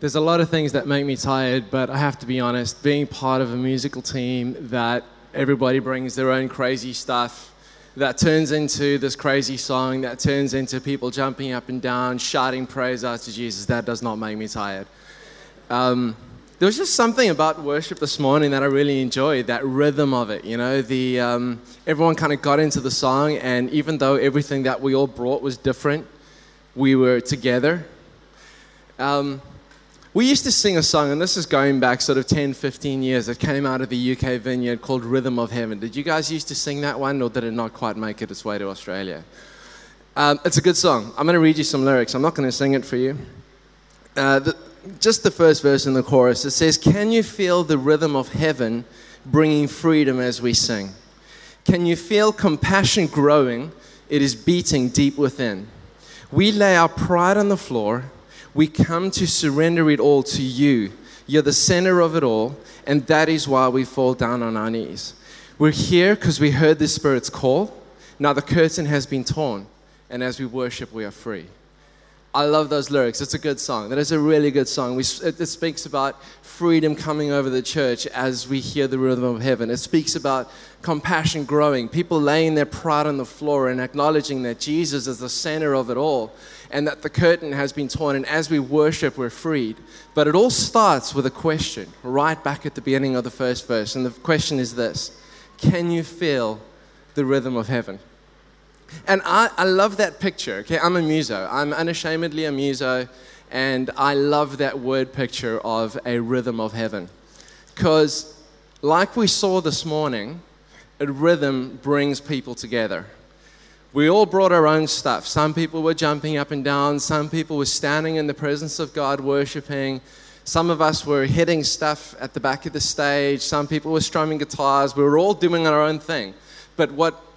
There's a lot of things that make me tired, but I have to be honest, being part of a musical team that everybody brings their own crazy stuff, that turns into this crazy song, that turns into people jumping up and down, shouting praise out to Jesus, that does not make me tired. Um, there was just something about worship this morning that I really enjoyed, that rhythm of it. You know, the, um, everyone kind of got into the song, and even though everything that we all brought was different, we were together. Um, we used to sing a song, and this is going back sort of 10, 15 years. It came out of the UK vineyard called Rhythm of Heaven. Did you guys used to sing that one, or did it not quite make it its way to Australia? Um, it's a good song. I'm going to read you some lyrics. I'm not going to sing it for you. Uh, the, just the first verse in the chorus it says, Can you feel the rhythm of heaven bringing freedom as we sing? Can you feel compassion growing? It is beating deep within. We lay our pride on the floor we come to surrender it all to you. You're the center of it all, and that is why we fall down on our knees. We're here because we heard the Spirit's call. Now the curtain has been torn, and as we worship, we are free. I love those lyrics. It's a good song. That is a really good song. We, it, it, speaks about freedom coming over the church as we hear the rhythm of heaven. It speaks about compassion growing, people laying their pride on the floor and acknowledging that Jesus is the center of it all and that the curtain has been torn. And as we worship, we're freed. But it all starts with a question right back at the beginning of the first verse. And the question is this Can you feel the rhythm of heaven? And I, I love that picture. Okay, I'm a muso. I'm unashamedly a muso, and I love that word picture of a rhythm of heaven. Because, like we saw this morning, a rhythm brings people together. We all brought our own stuff. Some people were jumping up and down, some people were standing in the presence of God worshiping. Some of us were hitting stuff at the back of the stage. Some people were strumming guitars. We were all doing our own thing. But what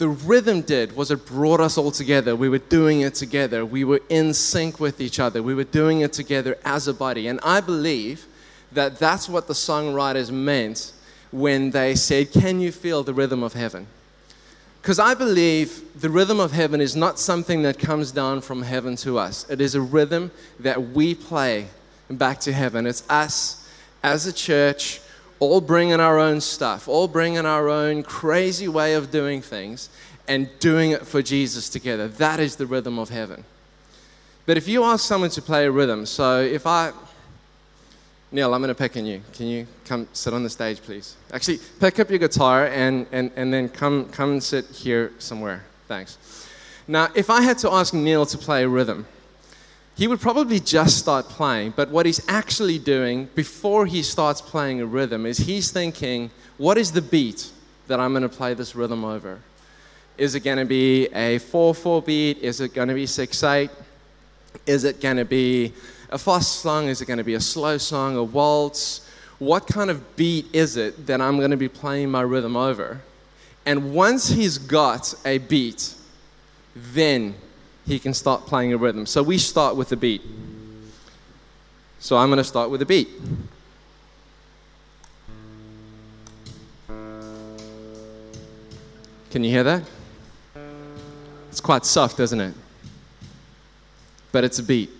the rhythm did was it brought us all together. We were doing it together. We were in sync with each other. We were doing it together as a body. And I believe that that's what the songwriters meant when they said, Can you feel the rhythm of heaven? Because I believe the rhythm of heaven is not something that comes down from heaven to us. It is a rhythm that we play back to heaven. It's us as a church all bringing our own stuff, all bringing our own crazy way of doing things and doing it for Jesus together. That is the rhythm of heaven. But if you ask someone to play a rhythm, so if I, Neil, I'm going to pick on you. Can you come sit on the stage, please? Actually, pick up your guitar and, and, and then come, come and sit here somewhere. Thanks. Now, if I had to ask Neil to play a rhythm, he would probably just start playing. But what he's actually doing before he starts playing a rhythm is he's thinking, what is the beat that I'm going to play this rhythm over? Is it going to be a 4 4 beat? Is it going to be 6 8? Is it going to be a fast song? Is it going to be a slow song, a waltz? What kind of beat is it that I'm going to be playing my rhythm over? And once he's got a beat, then he can start playing a rhythm. So we start with the beat. So I'm going to start with a beat. Can you hear that? It's quite soft, isn't it? But it's a beat.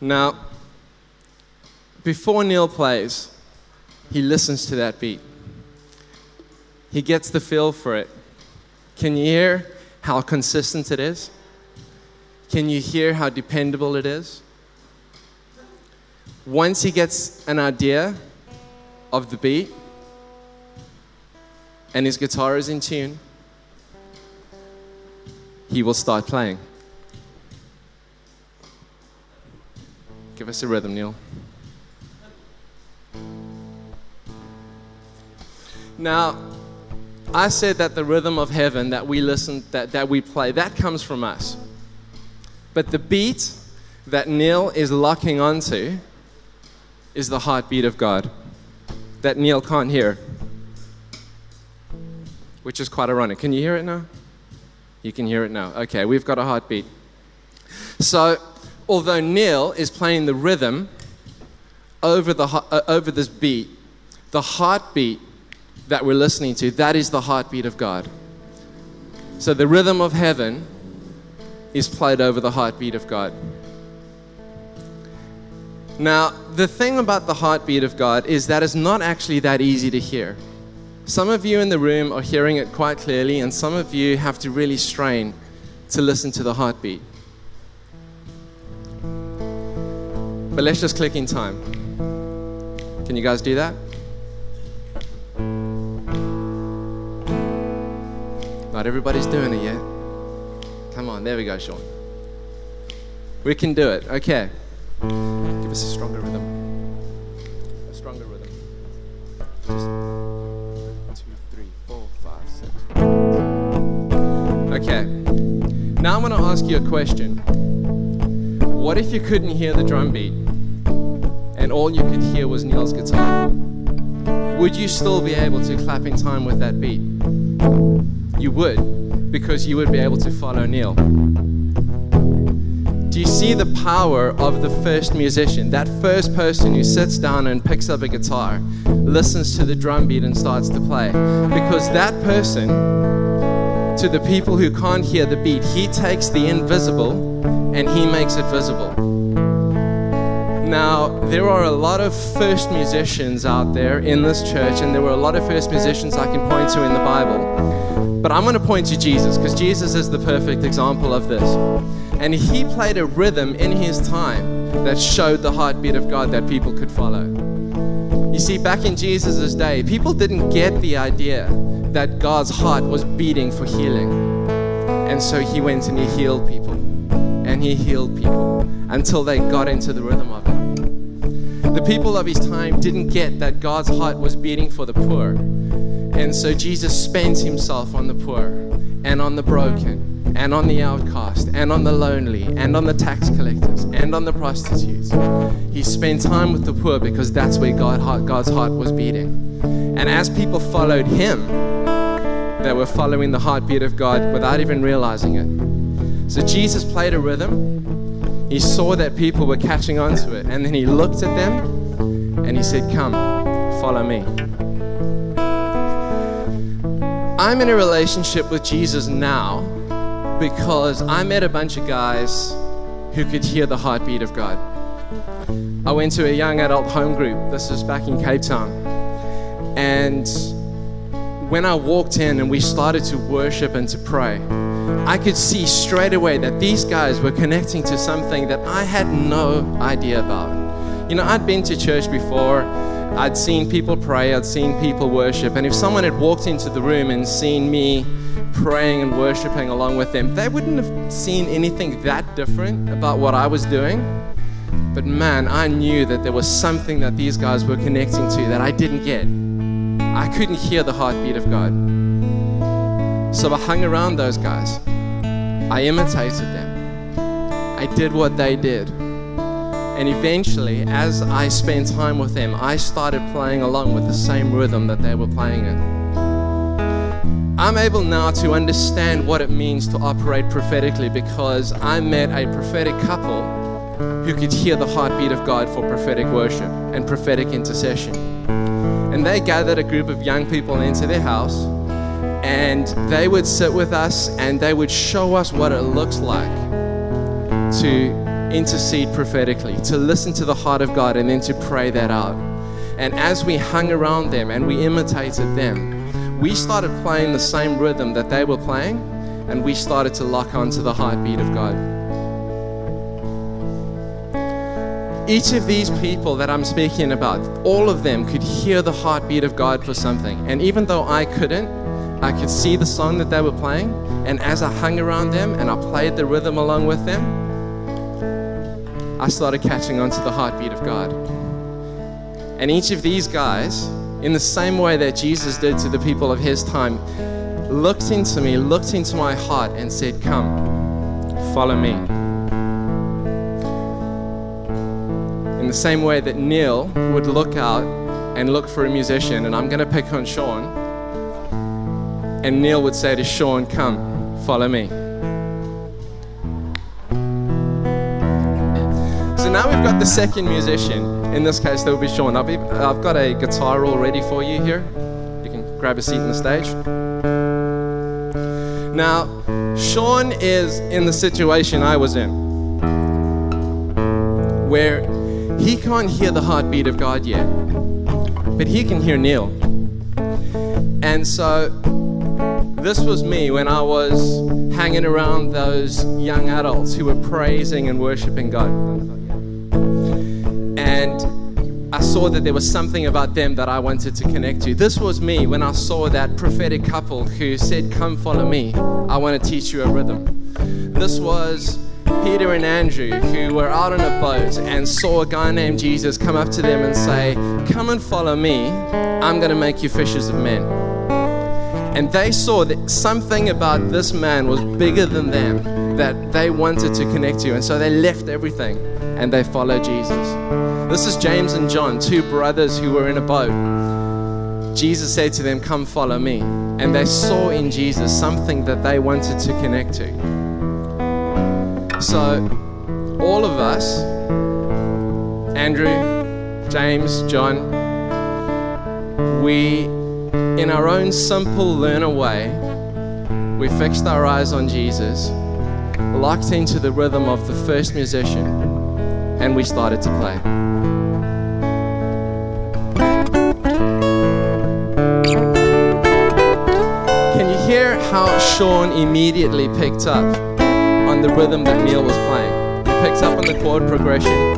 Now, before Neil plays, he listens to that beat. He gets the feel for it. Can you hear how consistent it is? Can you hear how dependable it is? Once he gets an idea of the beat and his guitar is in tune, he will start playing. Give us a rhythm, Neil. Now, I said that the rhythm of heaven that we listen, that, that we play, that comes from us. But the beat that Neil is locking onto is the heartbeat of God that Neil can't hear, which is quite ironic. Can you hear it now? You can hear it now. Okay, we've got a heartbeat. So, although Neil is playing the rhythm over, the, uh, over this beat, the heartbeat that we're listening to, that is the heartbeat of God. So the rhythm of heaven is played over the heartbeat of God. Now, the thing about the heartbeat of God is that it's not actually that easy to hear. Some of you in the room are hearing it quite clearly, and some of you have to really strain to listen to the heartbeat. But let's just click in time. Can you guys do that? Everybody's doing it yet. Come on, there we go, Sean. We can do it. Okay. Give us a stronger rhythm. A stronger rhythm. Two, three, four, five, six. Okay. Now I'm going to ask you a question. What if you couldn't hear the drum beat and all you could hear was Neil's guitar? Would you still be able to clap in time with that beat? You would, because you would be able to follow Neil. Do you see the power of the first musician? That first person who sits down and picks up a guitar, listens to the drum beat, and starts to play. Because that person, to the people who can't hear the beat, he takes the invisible and he makes it visible. Now, there are a lot of first musicians out there in this church, and there were a lot of first musicians I can point to in the Bible. But I'm going to point to Jesus because Jesus is the perfect example of this. And he played a rhythm in his time that showed the heartbeat of God that people could follow. You see, back in Jesus' day, people didn't get the idea that God's heart was beating for healing. And so he went and he healed people. And he healed people until they got into the rhythm of it. The people of his time didn't get that God's heart was beating for the poor. And so Jesus spends himself on the poor and on the broken and on the outcast and on the lonely and on the tax collectors and on the prostitutes. He spent time with the poor because that's where God, God's heart was beating. And as people followed him, they were following the heartbeat of God without even realizing it. So Jesus played a rhythm he saw that people were catching on to it, and then he looked at them and he said, Come, follow me. I'm in a relationship with Jesus now because I met a bunch of guys who could hear the heartbeat of God. I went to a young adult home group. This is back in Cape Town. And when I walked in and we started to worship and to pray, I could see straight away that these guys were connecting to something that I had no idea about. You know, I'd been to church before, I'd seen people pray, I'd seen people worship, and if someone had walked into the room and seen me praying and worshiping along with them, they wouldn't have seen anything that different about what I was doing. But man, I knew that there was something that these guys were connecting to that I didn't get. I couldn't hear the heartbeat of God. So I hung around those guys. I imitated them. I did what they did. And eventually, as I spent time with them, I started playing along with the same rhythm that they were playing in. I'm able now to understand what it means to operate prophetically because I met a prophetic couple who could hear the heartbeat of God for prophetic worship and prophetic intercession. And they gathered a group of young people into their house and they would sit with us and they would show us what it looks like to intercede prophetically, to listen to the heart of God and then to pray that out. And as we hung around them and we imitated them, we started playing the same rhythm that they were playing and we started to lock onto the heartbeat of God. Each of these people that I'm speaking about, all of them could hear the heartbeat of God for something. And even though I couldn't, I could see the song that they were playing, and as I hung around them and I played the rhythm along with them, I started catching on to the heartbeat of God. And each of these guys, in the same way that Jesus did to the people of his time, looked into me, looked into my heart, and said, Come, follow me. In the same way that Neil would look out and look for a musician, and I'm going to pick on Sean and Neil would say to Sean, Come, follow me. Now we've got the second musician. In this case, that will be Sean. I've, I've got a guitar all ready for you here. You can grab a seat on the stage. Now, Sean is in the situation I was in, where He can't hear the heartbeat of God yet, but he can hear Neil. And so this was me when I was hanging around those young adults who were praising and worshiping God. Saw that there was something about them that I wanted to connect to. This was me when I saw that prophetic couple who said, Come follow me. I want to teach you a rhythm. This was Peter and Andrew, who were out on a boat and saw a guy named Jesus come up to them and say, Come and follow me. I'm going to make you fishers of men. And they saw that something about this man was bigger than them that they wanted to connect to. And so they left everything and they followed Jesus. This is James and John, two brothers who were in a boat. Jesus said to them, Come follow me. And they saw in Jesus something that they wanted to connect to. So, all of us, Andrew, James, John, we, in our own simple learner way, we fixed our eyes on Jesus, locked into the rhythm of the first musician, and we started to play. Can you hear how Sean immediately picked up on the rhythm that Neil was playing. He picks up on the chord progression.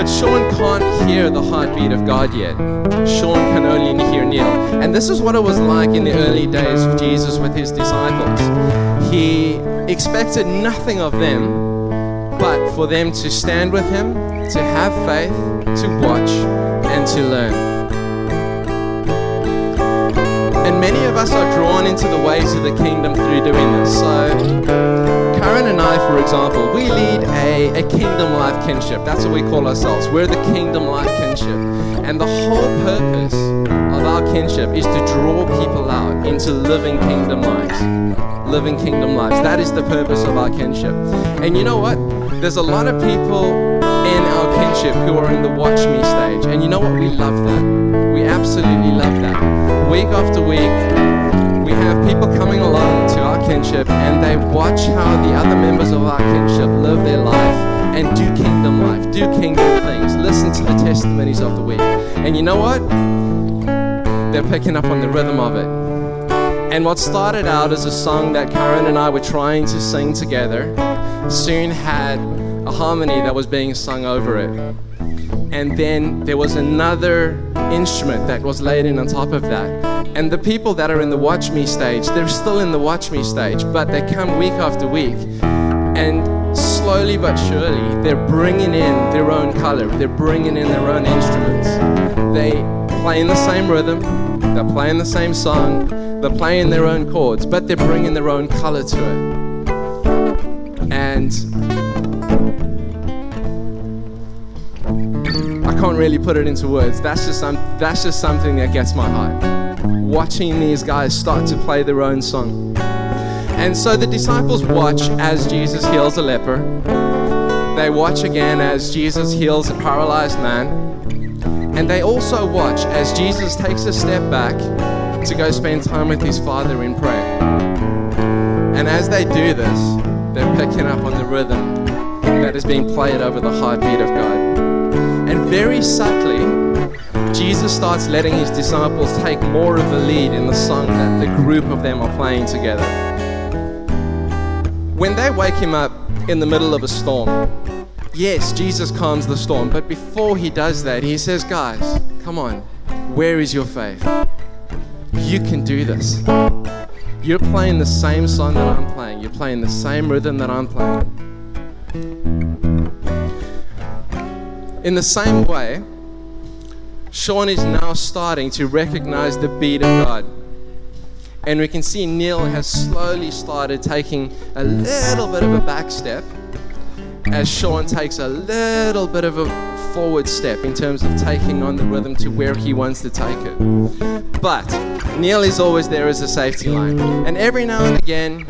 But Sean can't hear the heartbeat of God yet. Sean can only hear Neil. And this is what it was like in the early days of Jesus with his disciples. He expected nothing of them but for them to stand with him, to have faith, to watch, and to learn. And many of us are drawn into the ways of the kingdom through doing this. So, And I, for example, we lead a, a kingdom life kinship. That's what we call ourselves. We're the kingdom life kinship. And the whole purpose of our kinship is to draw people out into living kingdom lives. Living kingdom lives. That is the purpose of our kinship. And you know what? There's a lot of people in our kinship who are in the watch me stage. And you know what? We love that. We absolutely love that week after week, we have people coming along to our kinship and they watch how the other members of our kinship live their life and do kingdom life, do kingdom things, listen to the testimonies of the week. And you know what? They're picking up on the rhythm of it. And what started out as a song that Karen and I were trying to sing together soon had a harmony that was being sung over it. And then there was another instrument that was laid in on top of that. And the people that are in the watch me stage, they're still in the watch me stage, but they come week after week. And slowly but surely, they're bringing in their own color, they're bringing in their own instruments. They play in the same rhythm, they're playing the same song, they're playing their own chords, but they're bringing their own color to it. And I can't really put it into words. That's just, that's just something that gets my heart. Watching these guys start to play their own song. And so the disciples watch as Jesus heals a leper. They watch again as Jesus heals a paralyzed man. And they also watch as Jesus takes a step back to go spend time with his Father in prayer. And as they do this, they're picking up on the rhythm that is being played over the heartbeat of God. And very subtly, Jesus starts letting his disciples take more of a lead in the song that the group of them are playing together. When they wake him up in the middle of a storm, yes, Jesus calms the storm, but before he does that, he says, Guys, come on, where is your faith? You can do this. You're playing the same song that I'm playing, you're playing the same rhythm that I'm playing. In the same way, Sean is now starting to recognize the beat of God. And we can see Neil has slowly started taking a little bit of a back step as Sean takes a little bit of a forward step in terms of taking on the rhythm to where he wants to take it. But Neil is always there as a safety line. And every now and again,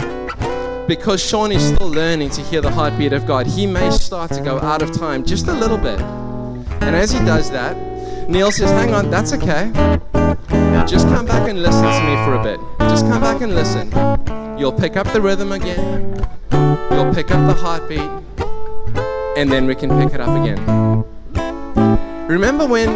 because Sean is still learning to hear the heartbeat of God, he may start to go out of time just a little bit. And as he does that, Neil says, Hang on, that's okay. Just come back and listen to me for a bit. Just come back and listen. You'll pick up the rhythm again, you'll pick up the heartbeat, and then we can pick it up again. Remember when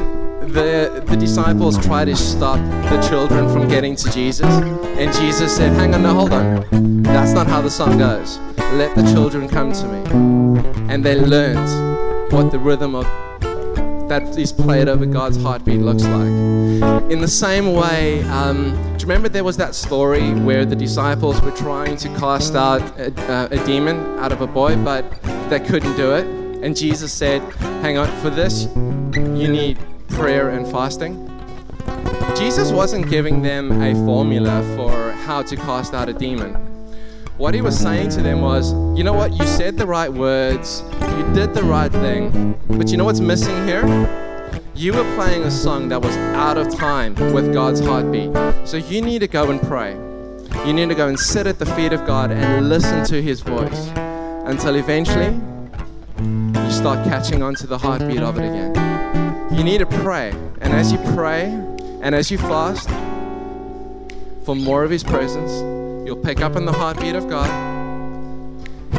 the, the disciples tried to stop the children from getting to Jesus? And Jesus said, Hang on, no, hold on. That's not how the song goes. Let the children come to me. And they learned what the rhythm of that is played over God's heartbeat looks like. In the same way, um, do you remember there was that story where the disciples were trying to cast out a, uh, a demon out of a boy, but they couldn't do it? And Jesus said, Hang on, for this, you need prayer and fasting. Jesus wasn't giving them a formula for how to cast out a demon. What he was saying to them was, you know what, you said the right words, you did the right thing, but you know what's missing here? You were playing a song that was out of time with God's heartbeat. So you need to go and pray. You need to go and sit at the feet of God and listen to his voice until eventually you start catching on to the heartbeat of it again. You need to pray. And as you pray and as you fast for more of his presence, You'll pick up on the heartbeat of God.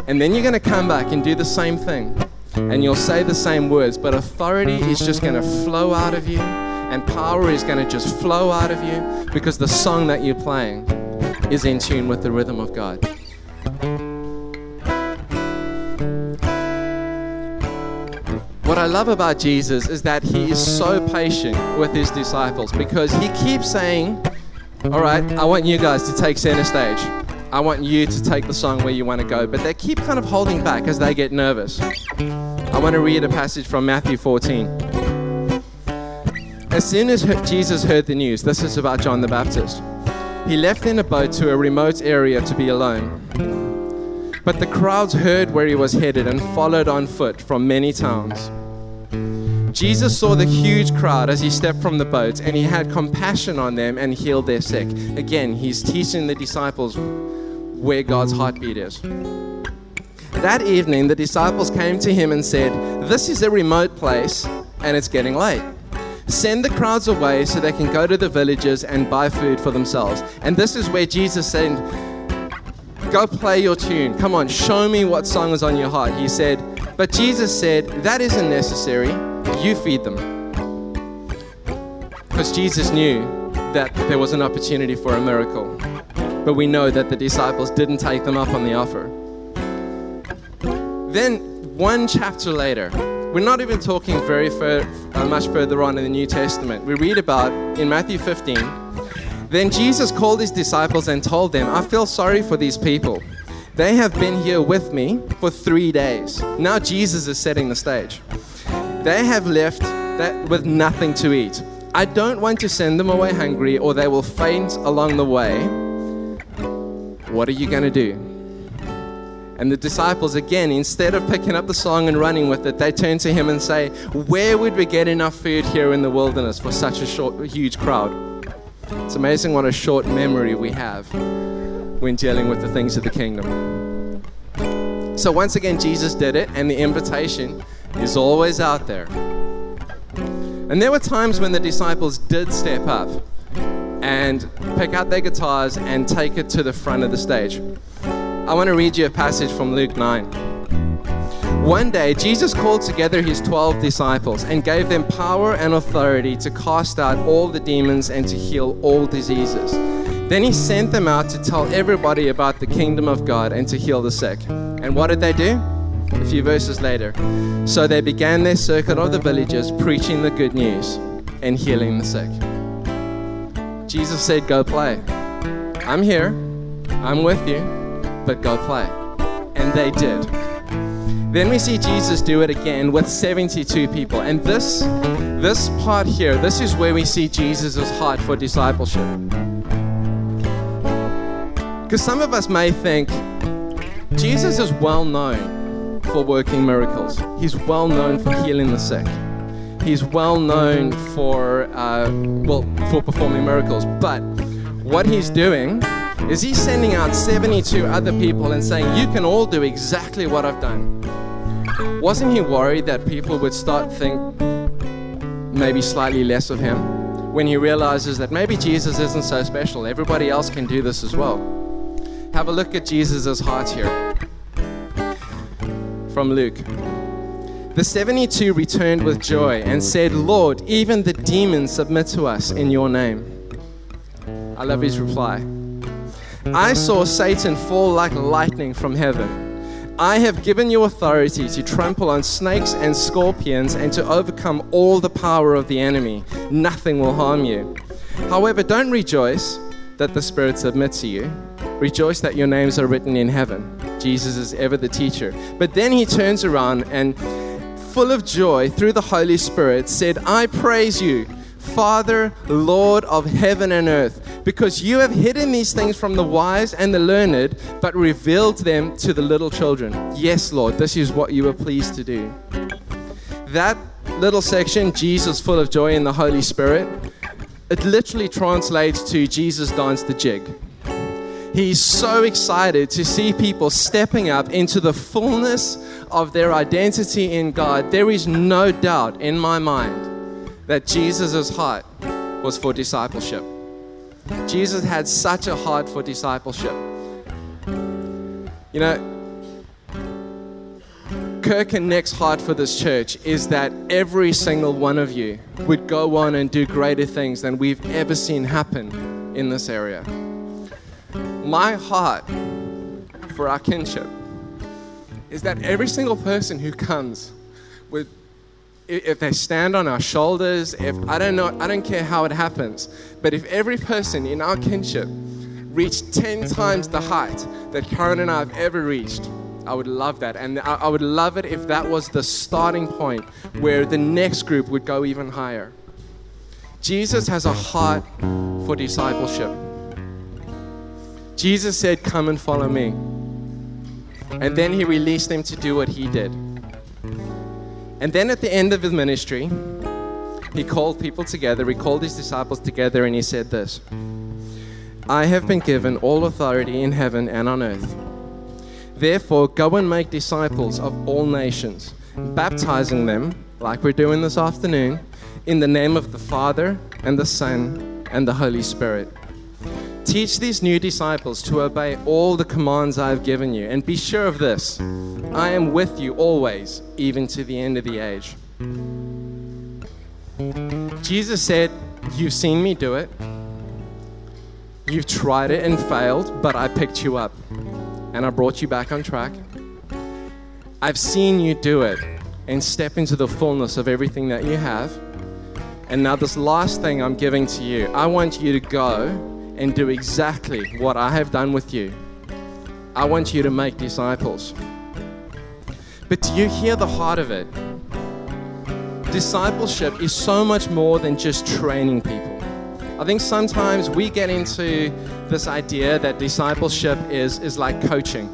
And then you're going to come back and do the same thing. And you'll say the same words, but authority is just going to flow out of you, and power is going to just flow out of you because the song that you're playing is in tune with the rhythm of God. What I love about Jesus is that he is so patient with his disciples because he keeps saying, all right, I want you guys to take center stage. I want you to take the song where you want to go. But they keep kind of holding back as they get nervous. I want to read a passage from Matthew 14. As soon as Jesus heard the news, this is about John the Baptist, he left in a boat to a remote area to be alone. But the crowds heard where he was headed and followed on foot from many towns. Jesus saw the huge crowd as he stepped from the boat, and he had compassion on them and healed their sick. Again, he's teaching the disciples where God's heartbeat is. That evening, the disciples came to him and said, This is a remote place, and it's getting late. Send the crowds away so they can go to the villages and buy food for themselves. And this is where Jesus said, Go play your tune. Come on, show me what song is on your heart. He said, But Jesus said, That isn't necessary you feed them. Because Jesus knew that there was an opportunity for a miracle. But we know that the disciples didn't take them up on the offer. Then, one chapter later, we're not even talking very fur, uh, much further on in the New Testament. We read about in Matthew 15. Then Jesus called his disciples and told them, I feel sorry for these people. They have been here with me for three days. Now Jesus is setting the stage. They have left that with nothing to eat. I don't want to send them away hungry or they will faint along the way. What are you going to do? And the disciples, again, instead of picking up the song and running with it, they turn to him and say, Where would we get enough food here in the wilderness for such a short, huge crowd? It's amazing what a short memory we have when dealing with the things of the kingdom. So, once again, Jesus did it, and the invitation is always out there. And there were times when the disciples did step up and pick out their guitars and take it to the front of the stage. I want to read you a passage from Luke 9. One day, Jesus called together his 12 disciples and gave them power and authority to cast out all the demons and to heal all diseases. Then he sent them out to tell everybody about the kingdom of God and to heal the sick. And what did they do? A few verses later. So they began their circuit of the villages, preaching the good news and healing the sick. Jesus said, Go play. I'm here, I'm with you, but go play. And they did. Then we see Jesus do it again with 72 people. And this, this part here, this is where we see Jesus' heart for discipleship. Because some of us may think Jesus is well known for working miracles. He's well known for healing the sick. He's well known for, uh, well, for performing miracles. But what he's doing is he's sending out 72 other people and saying, You can all do exactly what I've done. Wasn't he worried that people would start think maybe slightly less of him when he realizes that maybe Jesus isn't so special? Everybody else can do this as well. Have a look at Jesus' heart here from Luke. The 72 returned with joy and said, Lord, even the demons submit to us in your name. I love his reply. I saw Satan fall like lightning from heaven. I have given you authority to trample on snakes and scorpions and to overcome all the power of the enemy. Nothing will harm you. However, don't rejoice that the Spirit submits to you. Rejoice that your names are written in heaven. Jesus is ever the teacher. But then he turns around and, full of joy through the Holy Spirit, said, I praise you Father, Lord of heaven and earth, because you have hidden these things from the wise and the learned, but revealed them to the little children. Yes, Lord, this is what you were pleased to do. That little section, Jesus full of joy in the Holy Spirit, it literally translates to Jesus danced the jig. He's so excited to see people stepping up into the fullness of their identity in God. There is no doubt in my mind that Jesus' heart was for discipleship. Jesus had such a heart for discipleship. You know, Kirk and Nick's heart for this church is that every single one of you would go on and do greater things than we've ever seen happen in this area. My heart for our kinship is that every single person who comes with if they stand on our shoulders, if I don't know, I don't care how it happens, but if every person in our kinship reached 10 times the height that Karen and I have ever reached, I would love that. And I would love it if that was the starting point where the next group would go even higher. Jesus has a heart for discipleship. Jesus said, Come and follow me. And then he released them to do what he did. And then at the end of his ministry, he called people together, he called his disciples together, and he said this I have been given all authority in heaven and on earth. Therefore, go and make disciples of all nations, baptizing them, like we're doing this afternoon, in the name of the Father, and the Son, and the Holy Spirit Teach these new disciples to obey all the commands I have given you, and be sure of this I am with you always, even to the end of the age. Jesus said, You've seen me do it. You've tried it and failed, but I picked you up and I brought you back on track. I've seen you do it and step into the fullness of everything that you have. And now, this last thing I'm giving to you, I want you to go and do exactly what I have done with you. I want you to make disciples. But do you hear the heart of it? Discipleship is so much more than just training people. I think sometimes we get into this idea that discipleship is, is like coaching,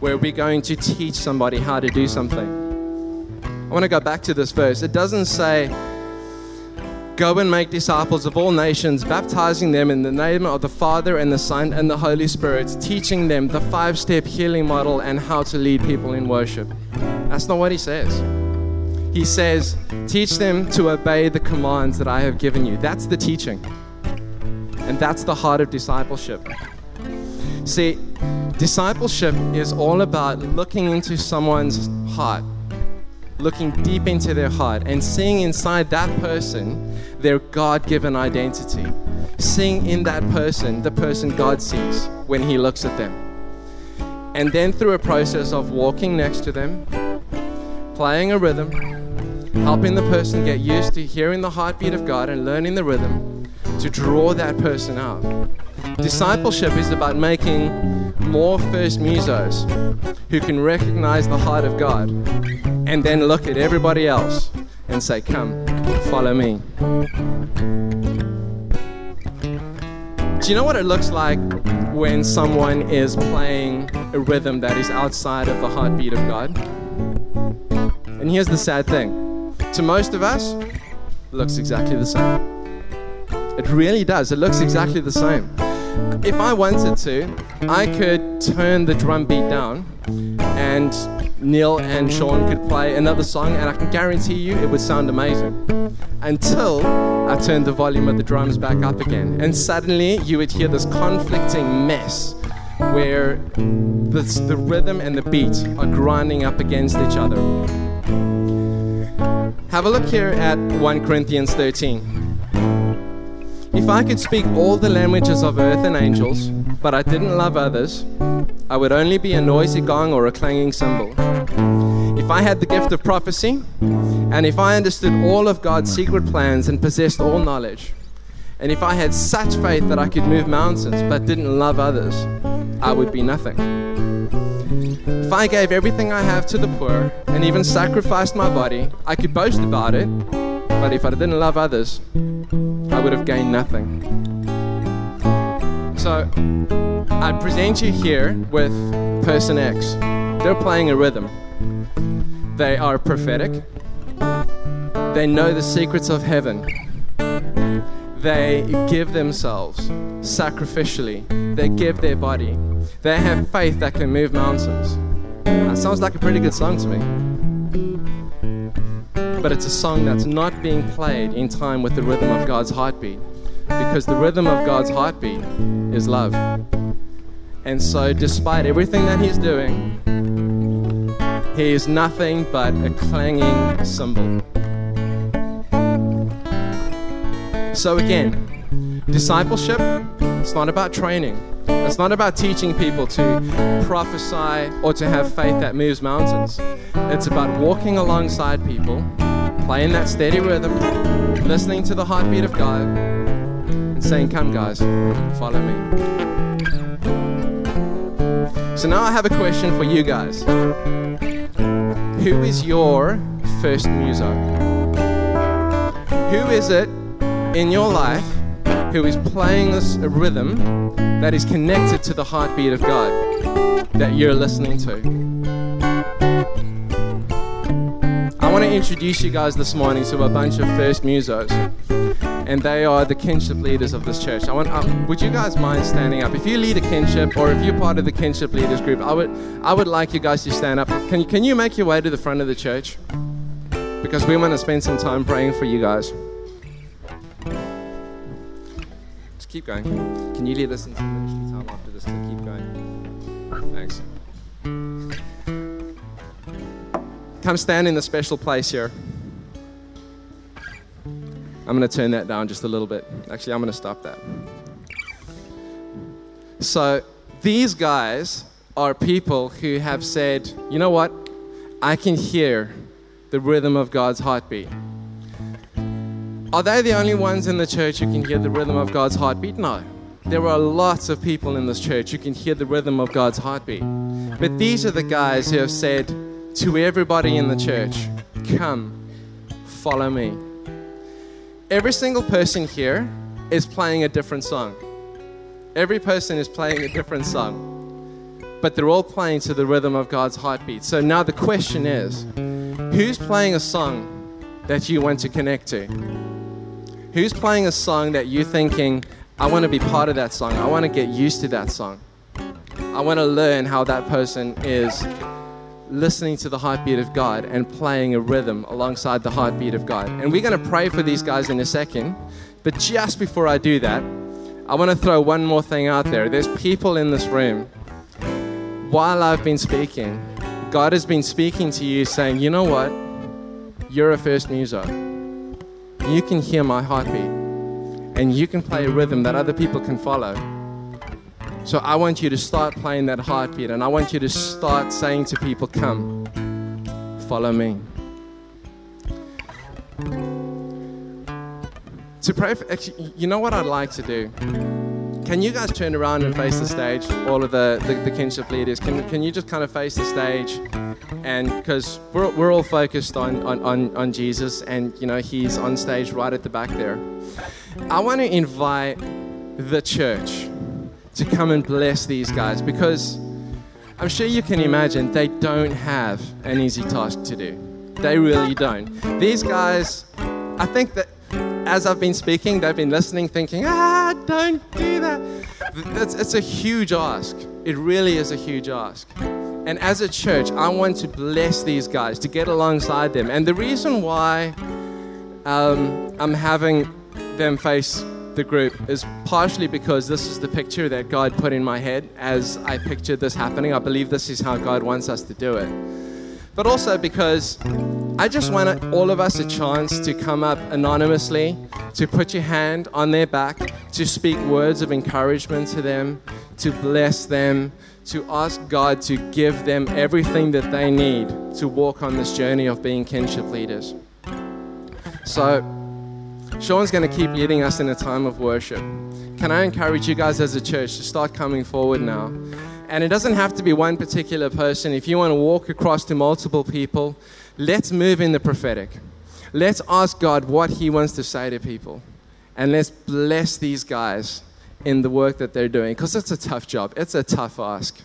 where we're going to teach somebody how to do something. I want to go back to this verse. It doesn't say, Go and make disciples of all nations, baptizing them in the name of the Father and the Son and the Holy Spirit, teaching them the five step healing model and how to lead people in worship. That's not what he says. He says, Teach them to obey the commands that I have given you. That's the teaching. And that's the heart of discipleship. See, discipleship is all about looking into someone's heart looking deep into their heart and seeing inside that person their God given identity. Seeing in that person the person God sees when He looks at them. And then through a process of walking next to them, playing a rhythm, helping the person get used to hearing the heartbeat of God and learning the rhythm to draw that person out. Discipleship is about making more first musos who can recognize the heart of God and then look at everybody else and say, Come, follow me. Do you know what it looks like when someone is playing a rhythm that is outside of the heartbeat of God? And here's the sad thing to most of us, looks exactly the same. It really does. It looks exactly the same. If I wanted to, I could turn the drum beat down and Neil and Sean could play another song, and I can guarantee you it would sound amazing. Until I turned the volume of the drums back up again, and suddenly you would hear this conflicting mess where the rhythm and the beat are grinding up against each other. Have a look here at 1 Corinthians 13. If I could speak all the languages of earth and angels, but I didn't love others, I would only be a noisy gong or a clanging cymbal. If I had the gift of prophecy, and if I understood all of God's secret plans and possessed all knowledge, and if I had such faith that I could move mountains but didn't love others, I would be nothing. If I gave everything I have to the poor and even sacrificed my body, I could boast about it, but if I didn't love others, I would have gained nothing. So, I present you here with Person X. They're playing a rhythm. They are prophetic. They know the secrets of heaven. They give themselves sacrificially. They give their body. They have faith that can move mountains. That sounds like a pretty good song to me. But it's a song that's not being played in time with the rhythm of God's heartbeat. Because the rhythm of God's heartbeat is love. And so, despite everything that He's doing, He is nothing but a clanging cymbal. So, again, discipleship, it's not about training. It's not about teaching people to prophesy or to have faith that moves mountains. It's about walking alongside people, playing that steady rhythm, listening to the heartbeat of God, and saying, Come, guys, follow me. So now I have a question for you guys. Who is your first muso? Who is it in your life who is playing this rhythm that is connected to the heartbeat of God that you're listening to. I want to introduce you guys this morning to a bunch of first musos, and they are the kinship leaders of this church. I want, uh, would you guys mind standing up? If you lead a kinship or if you're part of the kinship leaders group, I would, I would like you guys to stand up. Can, can you make your way to the front of the church? Because we want to spend some time praying for you guys. Keep going. Can you lead us into ministry time after this? So keep going. Thanks. Come stand in the special place here. I'm going to turn that down just a little bit. Actually, I'm going to stop that. So, these guys are people who have said, you know what? I can hear the rhythm of God's heartbeat. Are they the only ones in the church who can hear the rhythm of God's heartbeat? No. There are lots of people in this church who can hear the rhythm of God's heartbeat. But these are the guys who have said to everybody in the church, Come, follow me. Every single person here is playing a different song. Every person is playing a different song. But they're all playing to the rhythm of God's heartbeat. So now the question is who's playing a song that you want to connect to? Who's playing a song that you're thinking, I want to be part of that song? I want to get used to that song. I want to learn how that person is listening to the heartbeat of God and playing a rhythm alongside the heartbeat of God. And we're going to pray for these guys in a second. But just before I do that, I want to throw one more thing out there. There's people in this room. While I've been speaking, God has been speaking to you saying, you know what? You're a first you can hear my heartbeat and you can play a rhythm that other people can follow. So I want you to start playing that heartbeat and I want you to start saying to people, Come, follow me. To pray for, actually, you know what I'd like to do? Can you guys turn around and face the stage? All of the, the, the kinship leaders, can, can you just kind of face the stage? and because we're, we're all focused on, on, on, Jesus and you know he's on stage right at the back there i want to invite the church to come and bless these guys because i'm sure you can imagine they don't have an easy task to do they really don't these guys i think that as i've been speaking they've been listening thinking ah don't do that it's, it's a huge ask it really is a huge ask and as a church, I want to bless these guys, to get alongside them. And the reason why um, I'm having them face the group is partially because this is the picture that God put in my head as I pictured this happening. I believe this is how God wants us to do it. But also because I just want all of us a chance to come up anonymously, to put your hand on their back, to speak words of encouragement to them, to bless them, to ask God to give them everything that they need to walk on this journey of being kinship leaders. So, Sean's going to keep leading us in a time of worship. Can I encourage you guys as a church to start coming forward now? And it doesn't have to be one particular person. If you want to walk across to multiple people, let's move in the prophetic. Let's ask God what He wants to say to people. And let's bless these guys in the work that they're doing because it's a tough job, it's a tough ask.